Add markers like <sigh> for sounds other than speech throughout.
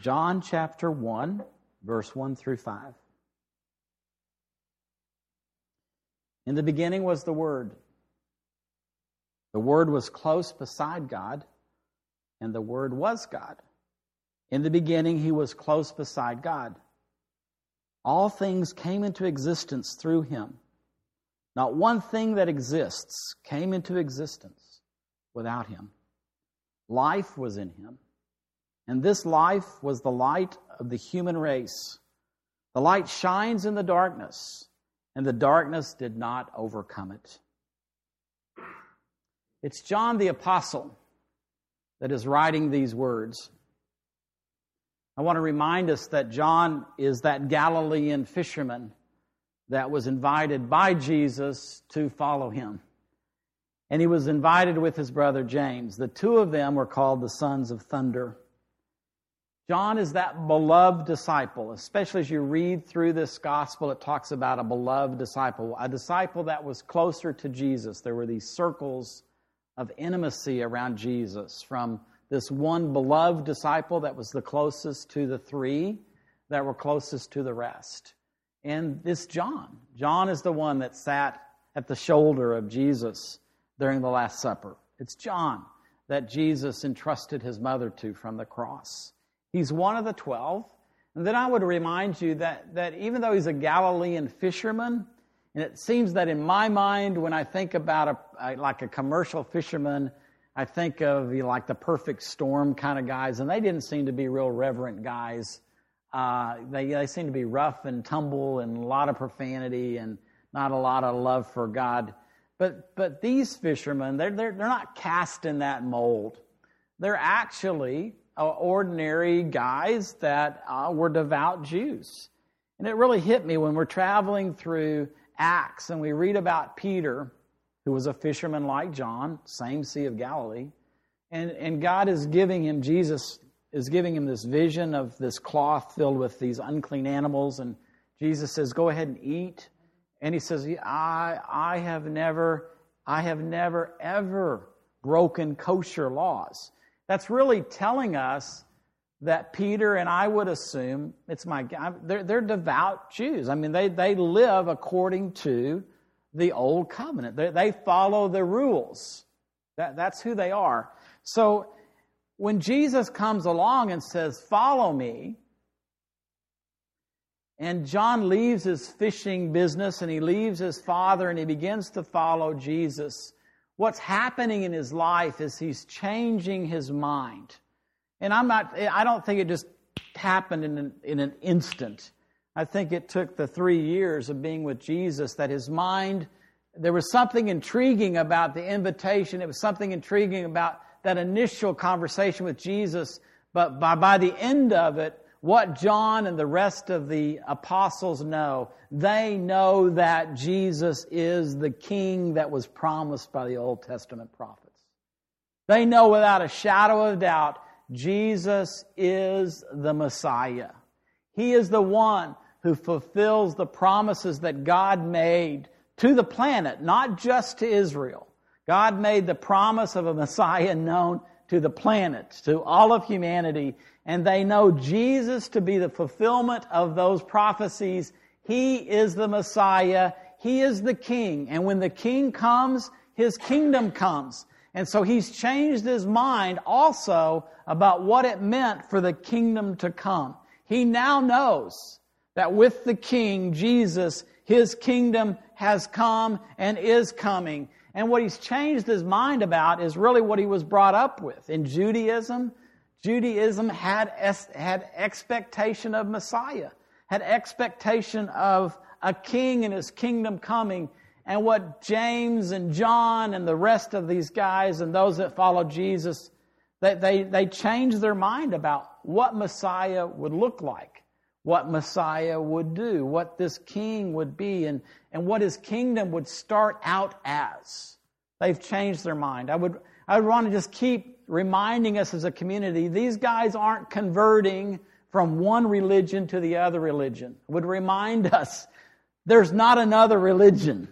John chapter 1, verse 1 through 5. In the beginning was the Word. The Word was close beside God, and the Word was God. In the beginning, He was close beside God. All things came into existence through Him. Not one thing that exists came into existence without Him. Life was in Him and this life was the light of the human race. The light shines in the darkness, and the darkness did not overcome it. It's John the Apostle that is writing these words. I want to remind us that John is that Galilean fisherman that was invited by Jesus to follow him. And he was invited with his brother James. The two of them were called the sons of thunder. John is that beloved disciple, especially as you read through this gospel, it talks about a beloved disciple, a disciple that was closer to Jesus. There were these circles of intimacy around Jesus from this one beloved disciple that was the closest to the three that were closest to the rest. And this John, John is the one that sat at the shoulder of Jesus during the Last Supper. It's John that Jesus entrusted his mother to from the cross. He's one of the twelve. And then I would remind you that, that even though he's a Galilean fisherman, and it seems that in my mind, when I think about a, like a commercial fisherman, I think of you know, like the perfect storm kind of guys, and they didn't seem to be real reverent guys. Uh, they, they seem to be rough and tumble and a lot of profanity and not a lot of love for God. But, but these fishermen, they're, they're, they're not cast in that mold. They're actually ordinary guys that uh, were devout Jews. And it really hit me when we're traveling through Acts and we read about Peter, who was a fisherman like John, same Sea of Galilee. And, and God is giving him, Jesus is giving him this vision of this cloth filled with these unclean animals. And Jesus says, Go ahead and eat. And he says, I, I have never, I have never ever broken kosher laws. That's really telling us that Peter and I would assume it's my they're, they're devout Jews. I mean, they, they live according to the old covenant. They, they follow the rules. That, that's who they are. So when Jesus comes along and says, Follow me, and John leaves his fishing business and he leaves his father and he begins to follow Jesus what's happening in his life is he's changing his mind. And I'm not, I don't think it just happened in an, in an instant. I think it took the three years of being with Jesus that his mind, there was something intriguing about the invitation. It was something intriguing about that initial conversation with Jesus. But by, by the end of it, what John and the rest of the apostles know. They know that Jesus is the king that was promised by the Old Testament prophets. They know without a shadow of doubt Jesus is the Messiah. He is the one who fulfills the promises that God made to the planet, not just to Israel. God made the promise of a Messiah known to the planet, to all of humanity, and they know Jesus to be the fulfillment of those prophecies. He is the Messiah. He is the King. And when the King comes, His kingdom comes. And so He's changed His mind also about what it meant for the kingdom to come. He now knows that with the King, Jesus, His kingdom has come and is coming. And what he's changed his mind about is really what he was brought up with. In Judaism, Judaism had, had expectation of Messiah, had expectation of a king and his kingdom coming. And what James and John and the rest of these guys and those that follow Jesus, they, they, they changed their mind about what Messiah would look like, what Messiah would do, what this king would be, and, and what his kingdom would start out as. They've changed their mind. I would, I would want to just keep reminding us as a community, these guys aren't converting from one religion to the other religion. Would remind us there's not another religion.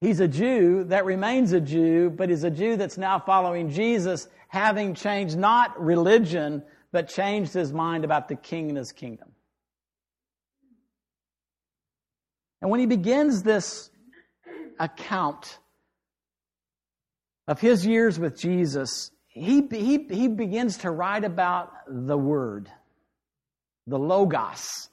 He's a Jew that remains a Jew, but is a Jew that's now following Jesus having changed not religion, but changed his mind about the king and his kingdom. And when he begins this account of his years with Jesus, he, he, he begins to write about the Word, the Logos.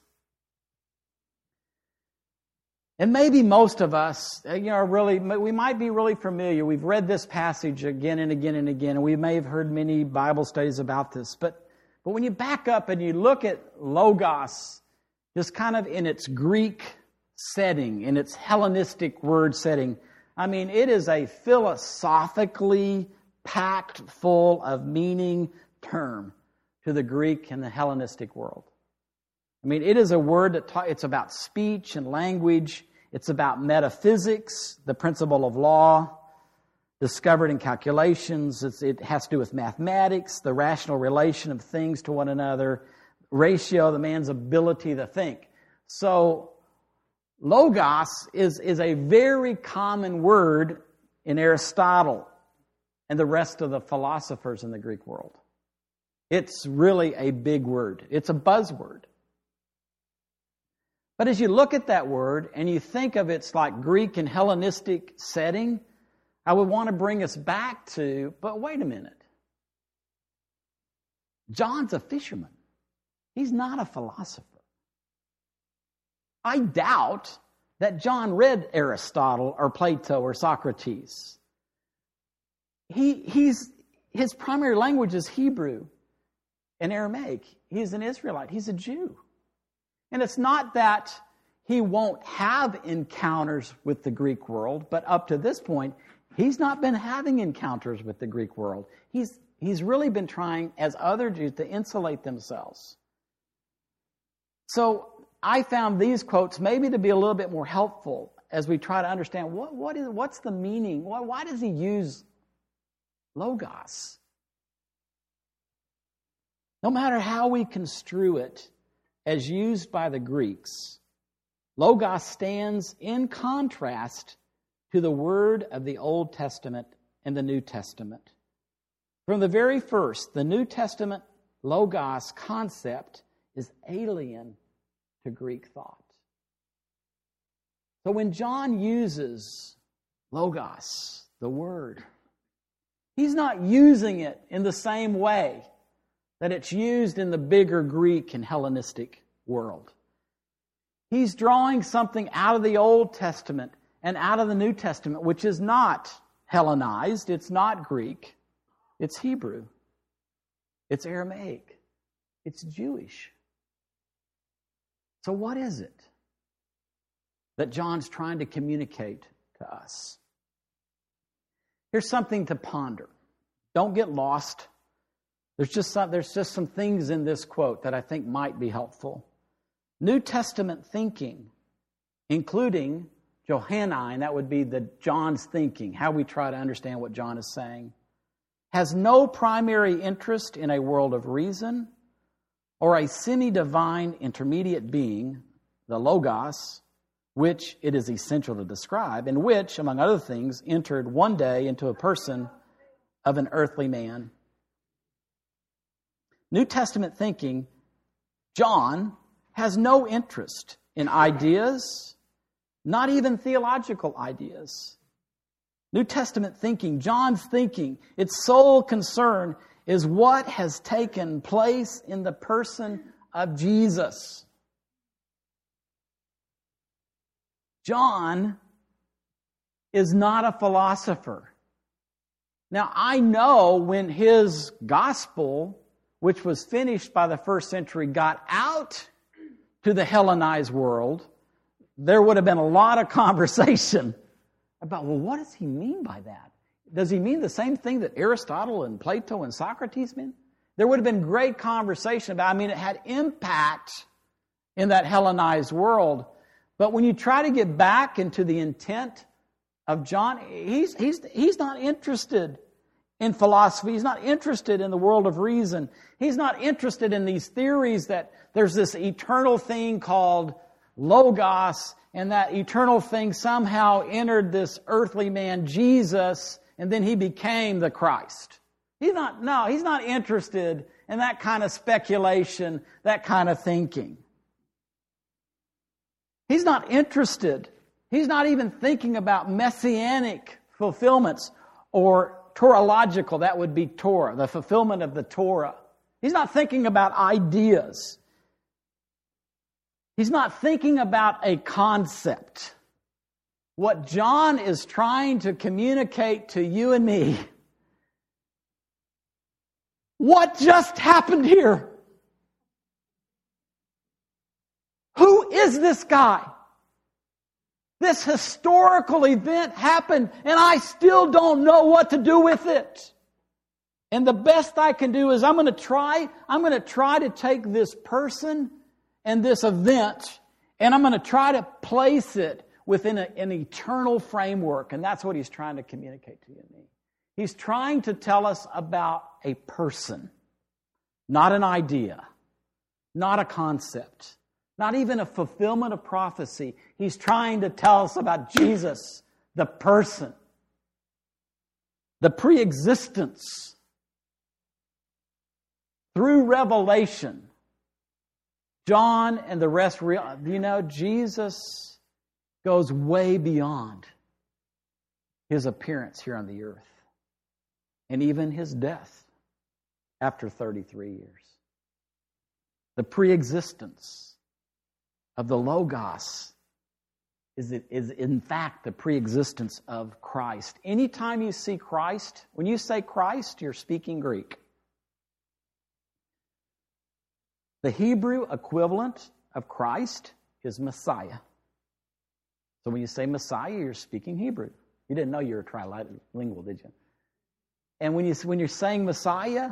And maybe most of us, uh, you know, really, we might be really familiar. We've read this passage again and again and again, and we may have heard many Bible studies about this. But, but when you back up and you look at Logos, just kind of in its Greek setting, in its Hellenistic word setting, I mean, it is a philosophically packed full of meaning term to the Greek and the Hellenistic world. I mean, it is a word that ta- it's about speech and language. It's about metaphysics, the principle of law discovered in calculations. It's, it has to do with mathematics, the rational relation of things to one another, ratio, the man's ability to think. So, logos is, is a very common word in Aristotle and the rest of the philosophers in the Greek world. It's really a big word, it's a buzzword. But as you look at that word and you think of its like Greek and Hellenistic setting, I would want to bring us back to, but wait a minute. John's a fisherman. He's not a philosopher. I doubt that John read Aristotle or Plato or Socrates he, he's, his primary language is Hebrew and Aramaic. He's an Israelite, he's a Jew. And it's not that he won't have encounters with the Greek world, but up to this point, he's not been having encounters with the Greek world. He's, he's really been trying, as other Jews, to insulate themselves. So I found these quotes maybe to be a little bit more helpful as we try to understand what, what is, what's the meaning? Why, why does he use Logos. No matter how we construe it, as used by the Greeks, Logos stands in contrast to the word of the Old Testament and the New Testament. From the very first, the New Testament Logos concept is alien to Greek thought. So when John uses Logos, the word, He's not using it in the same way that it's used in the bigger Greek and Hellenistic world. He's drawing something out of the Old Testament and out of the New Testament, which is not Hellenized, it's not Greek, it's Hebrew, it's Aramaic, it's Jewish. So, what is it that John's trying to communicate to us? Here's something to ponder. Don't get lost. There's just some, there's just some things in this quote that I think might be helpful. New Testament thinking, including Johannine, that would be the John's thinking, how we try to understand what John is saying, has no primary interest in a world of reason or a semi divine intermediate being, the Logos, which it is essential to describe, and which, among other things, entered one day into a person of an earthly man. New Testament thinking, John has no interest in ideas, not even theological ideas. New Testament thinking, John's thinking, its sole concern is what has taken place in the person of Jesus. John is not a philosopher. Now, I know when his gospel, which was finished by the first century, got out to the Hellenized world, there would have been a lot of conversation about, well, what does he mean by that? Does he mean the same thing that Aristotle and Plato and Socrates mean? There would have been great conversation about, I mean, it had impact in that Hellenized world. But when you try to get back into the intent of John, he's, he's, he's not interested in philosophy. He's not interested in the world of reason. He's not interested in these theories that there's this eternal thing called Logos, and that eternal thing somehow entered this earthly man, Jesus, and then he became the Christ. He's not, no, he's not interested in that kind of speculation, that kind of thinking. He's not interested. He's not even thinking about messianic fulfillments or Torahological, that would be Torah, the fulfillment of the Torah. He's not thinking about ideas. He's not thinking about a concept. What John is trying to communicate to you and me what just happened here? Who is this guy? This historical event happened and I still don't know what to do with it. And the best I can do is I'm going to try, I'm going to try to take this person and this event and I'm going to try to place it within a, an eternal framework. And that's what he's trying to communicate to you and me. He's trying to tell us about a person, not an idea, not a concept, not even a fulfillment of prophecy. He's trying to tell us about Jesus, the person, the pre existence. Through revelation, John and the rest, you know, Jesus goes way beyond his appearance here on the earth and even his death after 33 years. The pre existence of the Logos is, is in fact the pre existence of Christ. Anytime you see Christ, when you say Christ, you're speaking Greek. The Hebrew equivalent of Christ is Messiah. So when you say Messiah, you're speaking Hebrew. You didn't know you were trilingual, did you? And when, you, when you're saying Messiah,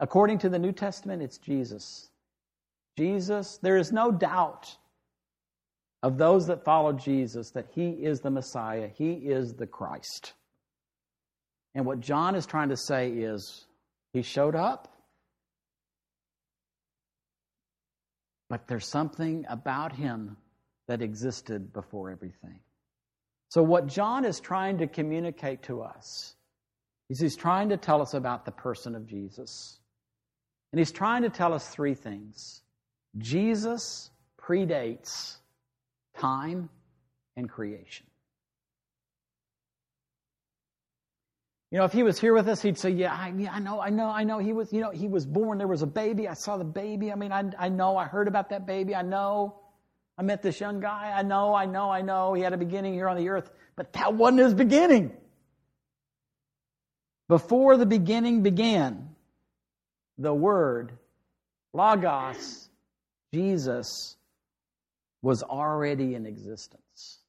according to the New Testament, it's Jesus. Jesus, there is no doubt of those that follow Jesus that he is the Messiah, he is the Christ. And what John is trying to say is he showed up, but there's something about him that existed before everything. So, what John is trying to communicate to us is he's trying to tell us about the person of Jesus. And he's trying to tell us three things Jesus predates time and creation. You know, if he was here with us, he'd say, "Yeah, I, I know, I know, I know. He was, you know, he was born. There was a baby. I saw the baby. I mean, I, I know. I heard about that baby. I know. I met this young guy. I know, I know, I know. He had a beginning here on the earth, but that wasn't his beginning. Before the beginning began, the Word, Logos, Jesus, was already in existence.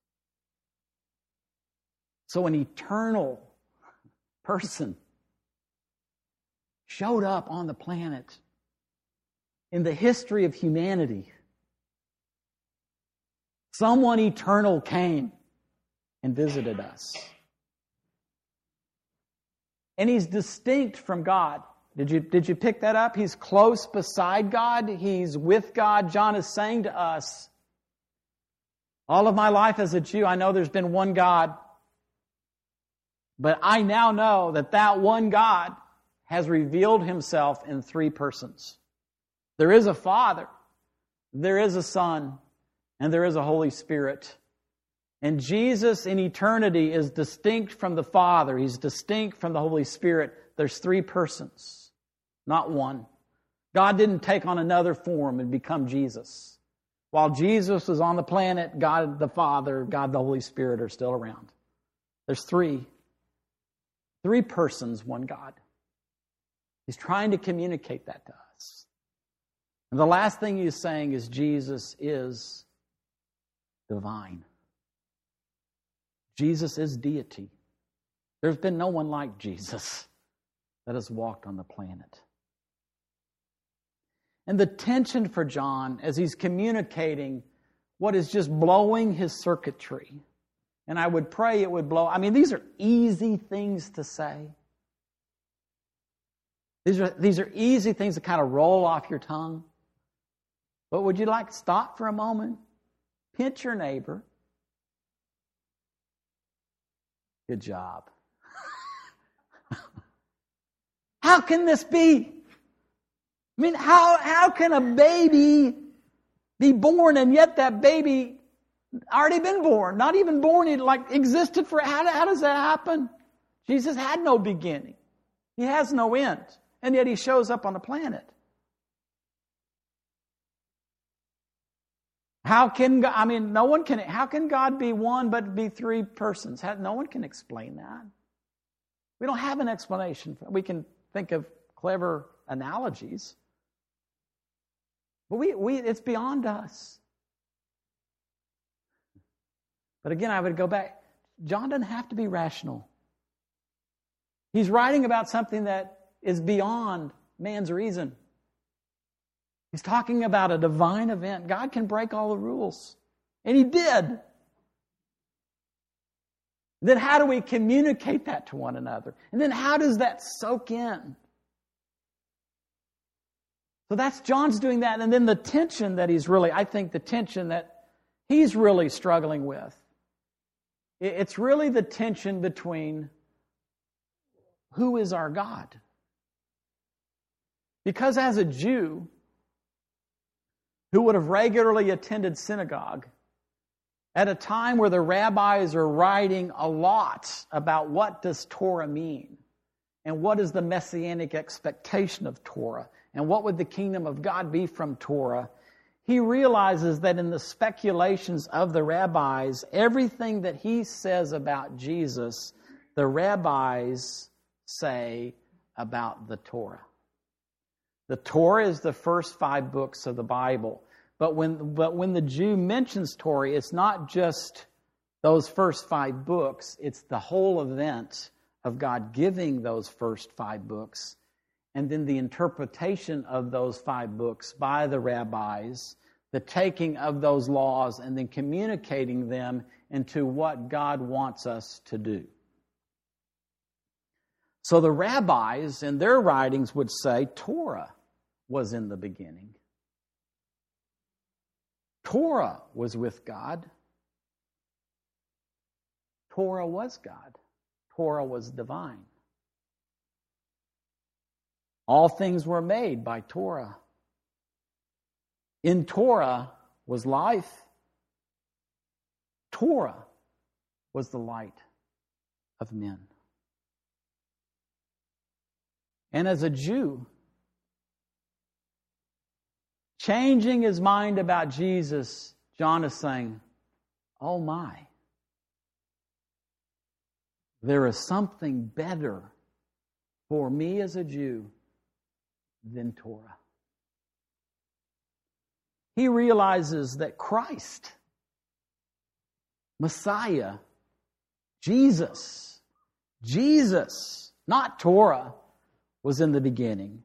So an eternal person showed up on the planet in the history of humanity. Someone eternal came and visited us. And he's distinct from God. Did you, did you pick that up? He's close beside God. He's with God. John is saying to us, all of my life as a Jew, I know there's been one God. But I now know that that one God has revealed himself in three persons. There is a Father, there is a Son, and there is a Holy Spirit. And Jesus in eternity is distinct from the Father, He's distinct from the Holy Spirit. There's three persons, not one. God didn't take on another form and become Jesus. While Jesus was on the planet, God the Father, God the Holy Spirit are still around. There's three. Three persons, one God. He's trying to communicate that to us. And the last thing he's saying is Jesus is divine. Jesus is deity. There's been no one like Jesus that has walked on the planet. And the tension for John as he's communicating what is just blowing his circuitry. And I would pray it would blow. I mean, these are easy things to say. These are, these are easy things to kind of roll off your tongue. But would you like to stop for a moment? Pinch your neighbor Good job. <laughs> How can this be? I mean, how, how can a baby be born and yet that baby already been born, not even born, he like existed for, how, how does that happen? Jesus had no beginning. He has no end. And yet he shows up on the planet. How can God, I mean, no one can, how can God be one but be three persons? How, no one can explain that. We don't have an explanation. We can think of clever analogies. But we, we, it's beyond us. But again, I would go back. John doesn't have to be rational. He's writing about something that is beyond man's reason. He's talking about a divine event. God can break all the rules. And he did. Then how do we communicate that to one another? And then how does that soak in? So that's John's doing that. And then the tension that he's really, I think the tension that he's really struggling with. It's really the tension between who is our God? Because as a Jew who would have regularly attended synagogue, at a time where the rabbis are writing a lot about what does Torah mean and what is the messianic expectation of Torah and what would the kingdom of God be from Torah, he realizes that in the speculations of the rabbis, everything that he says about Jesus, the rabbis say about the Torah. The Torah is the first five books of the Bible. But when, but when the Jew mentions Torah, it's not just those first five books, it's the whole event of God giving those first five books, and then the interpretation of those five books by the rabbis, the taking of those laws, and then communicating them into what God wants us to do. So the rabbis in their writings would say Torah was in the beginning. Torah was with God. Torah was God. Torah was divine. All things were made by Torah. In Torah was life. Torah was the light of men. And as a Jew, changing his mind about Jesus, John is saying, Oh my, there is something better for me as a Jew than Torah. He realizes that Christ, Messiah, Jesus, Jesus, not Torah, was in the beginning.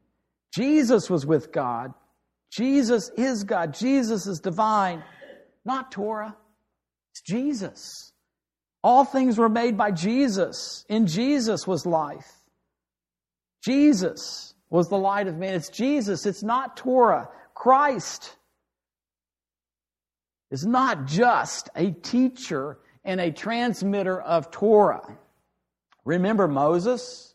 Jesus was with God. Jesus is God. Jesus is divine, not Torah. It's Jesus. All things were made by Jesus. In Jesus was life. Jesus was the light of man. It's Jesus. It's not Torah. Christ is not just a teacher and a transmitter of Torah. Remember Moses?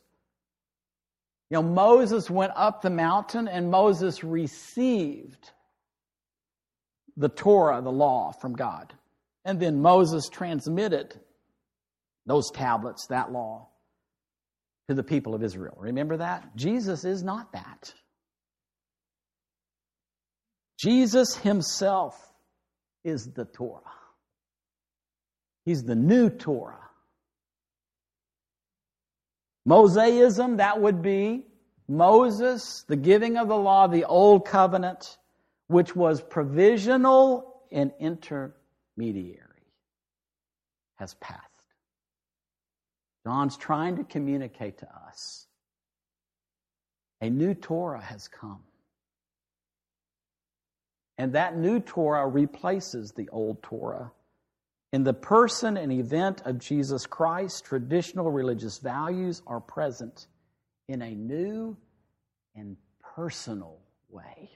You know, Moses went up the mountain and Moses received the Torah, the law from God. And then Moses transmitted those tablets, that law, to the people of Israel. Remember that? Jesus is not that. Jesus himself is the Torah. He's the new Torah. Mosaism, that would be Moses, the giving of the law, the old covenant, which was provisional and intermediary, has passed. John's trying to communicate to us a new Torah has come. And that new Torah replaces the old Torah in the person and event of Jesus Christ, traditional religious values are present in a new and personal way.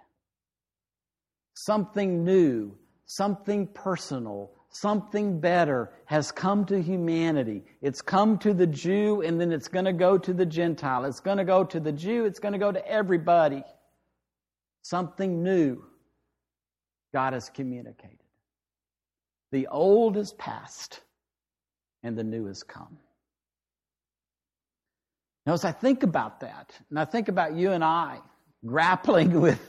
Something new, something personal, Something better has come to humanity. It's come to the Jew and then it's going to go to the Gentile. It's going to go to the Jew. It's going to go to everybody. Something new God has communicated. The old is past and the new has come. Now, as I think about that, and I think about you and I grappling <laughs> with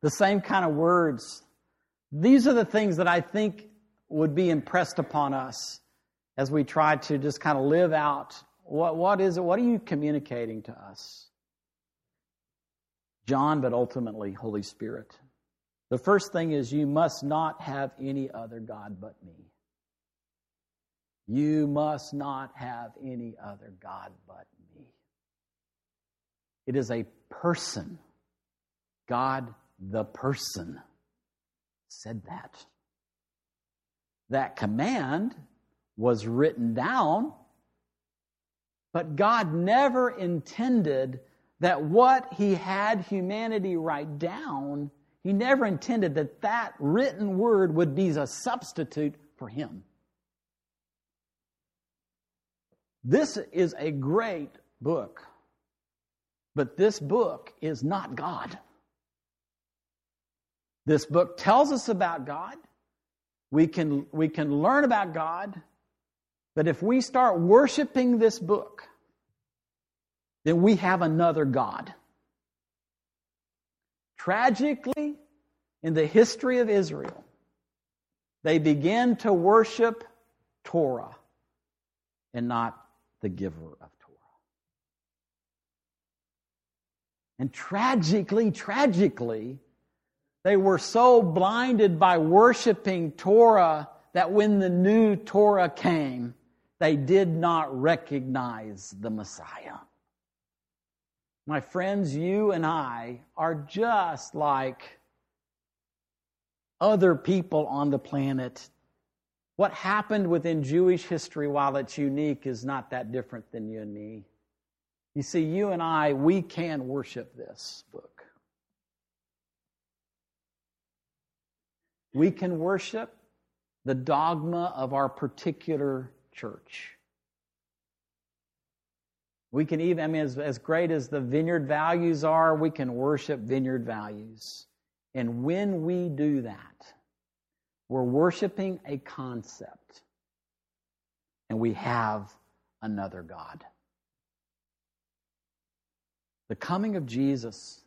the same kind of words, these are the things that I think would be impressed upon us as we try to just kind of live out what, what is it? What are you communicating to us? John, but ultimately, Holy Spirit. The first thing is you must not have any other God but me. You must not have any other God but me. It is a person. God, the person, said that. That command was written down, but God never intended that what He had humanity write down, He never intended that that written word would be a substitute for Him. This is a great book, but this book is not God. This book tells us about God. We can, we can learn about God, but if we start worshiping this book, then we have another God. Tragically, in the history of Israel, they began to worship Torah and not the giver of Torah. And tragically, tragically, they were so blinded by worshiping Torah that when the new Torah came, they did not recognize the Messiah. My friends, you and I are just like other people on the planet. What happened within Jewish history, while it's unique, is not that different than you and me. You see, you and I, we can worship this book. We can worship the dogma of our particular church. We can even, I mean, as, as great as the vineyard values are, we can worship vineyard values. And when we do that, we're worshiping a concept. And we have another God. The coming of Jesus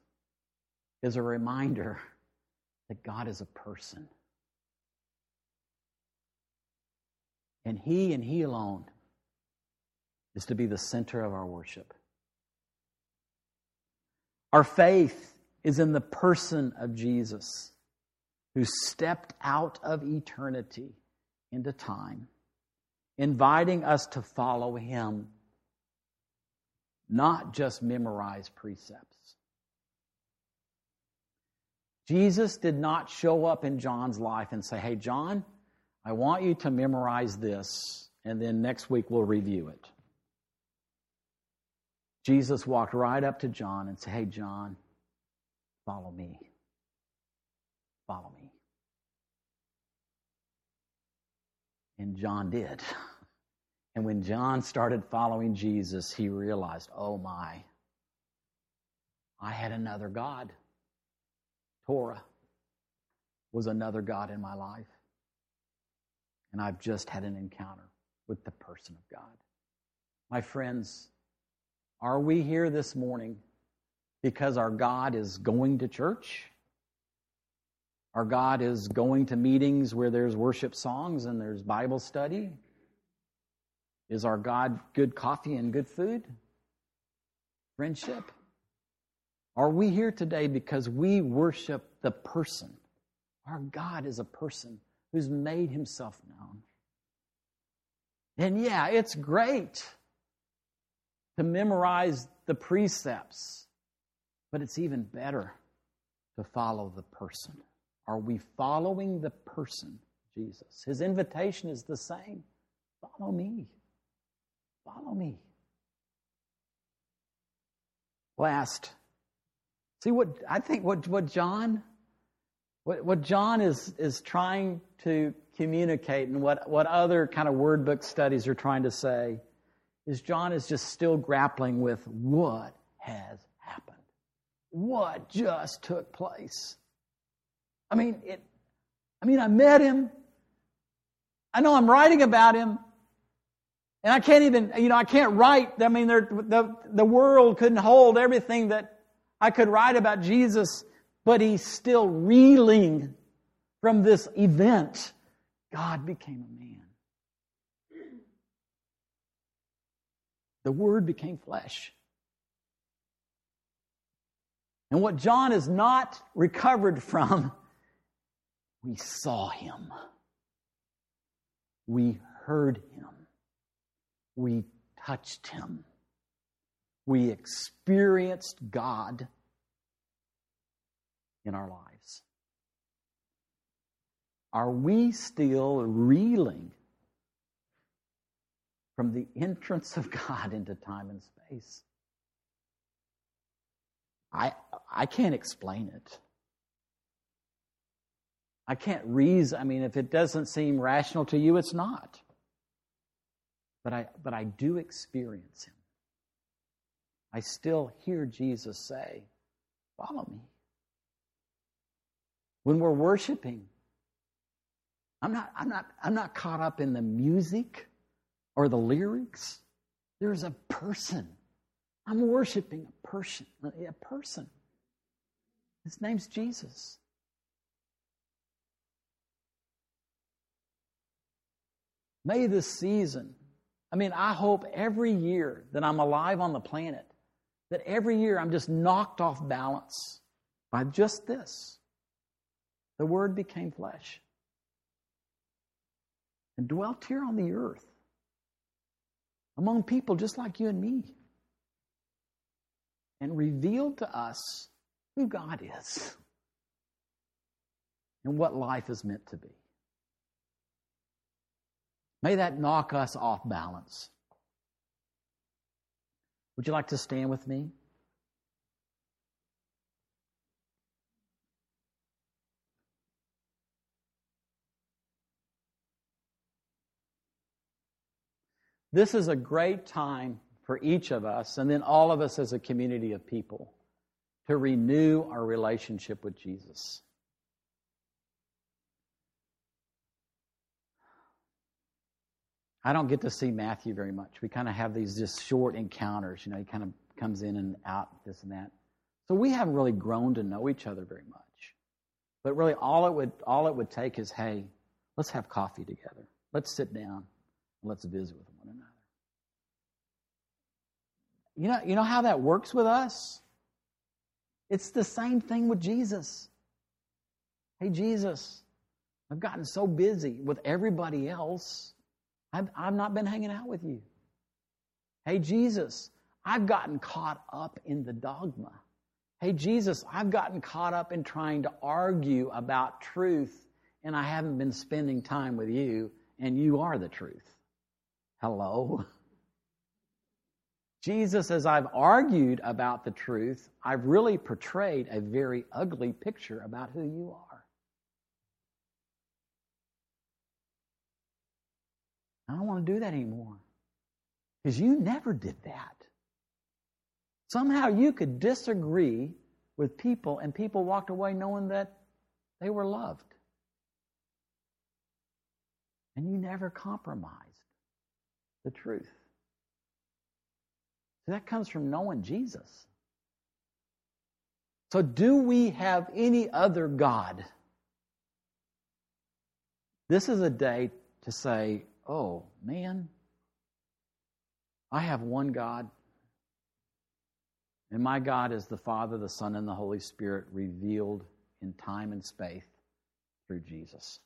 is a reminder that God is a person. And He and He alone is to be the center of our worship. Our faith is in the person of Jesus, who stepped out of eternity into time, inviting us to follow Him, not just memorize precepts. Jesus did not show up in John's life and say, Hey, John, I want you to memorize this, and then next week we'll review it. Jesus walked right up to John and said, Hey, John, follow me. Follow me. And John did. And when John started following Jesus, he realized, oh my, I had another God. Was another God in my life. And I've just had an encounter with the person of God. My friends, are we here this morning because our God is going to church? Our God is going to meetings where there's worship songs and there's Bible study? Is our God good coffee and good food? Friendship? Are we here today because we worship the person? Our God is a person who's made himself known. And yeah, it's great to memorize the precepts, but it's even better to follow the person. Are we following the person, Jesus? His invitation is the same follow me. Follow me. Last, See what I think what, what John What, what John is, is trying to communicate and what, what other kind of word book studies are trying to say is John is just still grappling with what has happened. What just took place? I mean, it, I mean, I met him. I know I'm writing about him. And I can't even, you know, I can't write. I mean, the, the world couldn't hold everything that I could write about Jesus, but he's still reeling from this event. God became a man. The Word became flesh. And what John is not recovered from, we saw him. We heard him. We touched him. We experienced God in our lives. Are we still reeling from the entrance of God into time and space? I, I can't explain it. I can't reason. I mean, if it doesn't seem rational to you, it's not. But I, but I do experience Him. I still hear Jesus say, Follow me. When we're worshiping, I'm not, I'm not, I'm not caught up in the music or the lyrics. There's a person. I'm worshiping a person, a person. His name's Jesus. May this season, I mean, I hope every year that I'm alive on the planet, that every year I'm just knocked off balance by just this. The Word became flesh and dwelt here on the earth among people just like you and me and revealed to us who God is and what life is meant to be. May that knock us off balance. Would you like to stand with me? This is a great time for each of us, and then all of us as a community of people, to renew our relationship with Jesus. I don't get to see Matthew very much. We kind of have these just short encounters. You know, he kind of comes in and out, this and that. So we haven't really grown to know each other very much. But really, all it would all it would take is, hey, let's have coffee together. Let's sit down and let's visit with one another. You know, you know how that works with us? It's the same thing with Jesus. Hey, Jesus, I've gotten so busy with everybody else I've, I've not been hanging out with you. Hey, Jesus, I've gotten caught up in the dogma. Hey, Jesus, I've gotten caught up in trying to argue about truth, and I haven't been spending time with you, and you are the truth. Hello? <laughs> Jesus, as I've argued about the truth, I've really portrayed a very ugly picture about who you are. I don't want to do that anymore. Because you never did that. Somehow you could disagree with people and people walked away knowing that they were loved. And you never compromised the truth. That comes from knowing Jesus. So, do we have any other God? This is a day to say, oh, man, I have one God. And my God is the Father, the Son, and the Holy Spirit revealed in time and space through Jesus.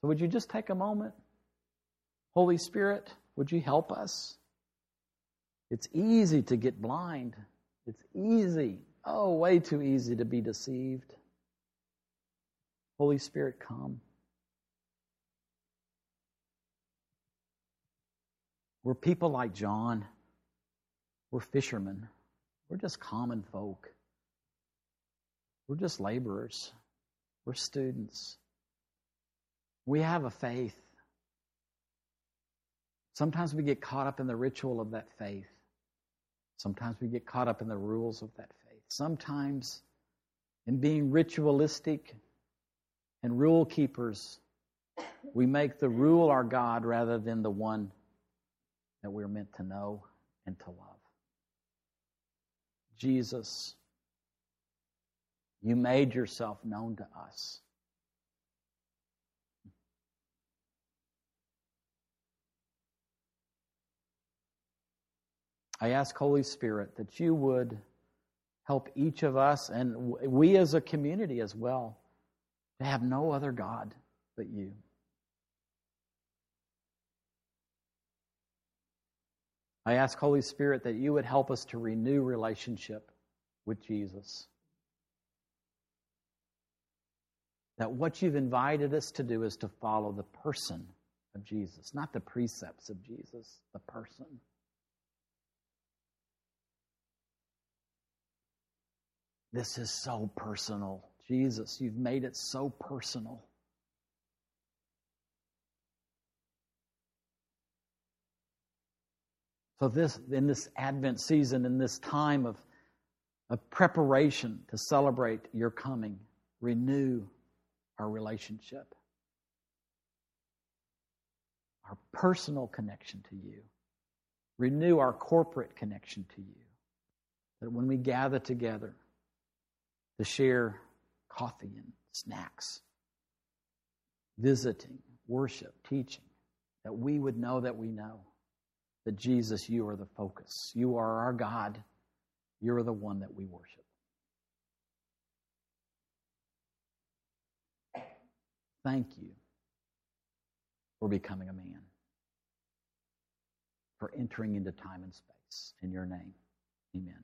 So, would you just take a moment? Holy Spirit, would you help us? It's easy to get blind. It's easy, oh, way too easy to be deceived. Holy Spirit, come. We're people like John. We're fishermen. We're just common folk. We're just laborers. We're students. We have a faith. Sometimes we get caught up in the ritual of that faith. Sometimes we get caught up in the rules of that faith. Sometimes in being ritualistic and rule keepers, we make the rule our God rather than the one that we're meant to know and to love. Jesus, you made yourself known to us. I ask, Holy Spirit, that you would help each of us and we as a community as well to have no other God but you. I ask, Holy Spirit, that you would help us to renew relationship with Jesus. That what you've invited us to do is to follow the person of Jesus, not the precepts of Jesus, the person. This is so personal. Jesus, you've made it so personal. So this in this Advent season, in this time of, of preparation to celebrate your coming, renew our relationship. Our personal connection to you. Renew our corporate connection to you. That when we gather together, to share coffee and snacks, visiting, worship, teaching, that we would know that we know that Jesus, you are the focus. You are our God. You're the one that we worship. Thank you for becoming a man, for entering into time and space. In your name, amen.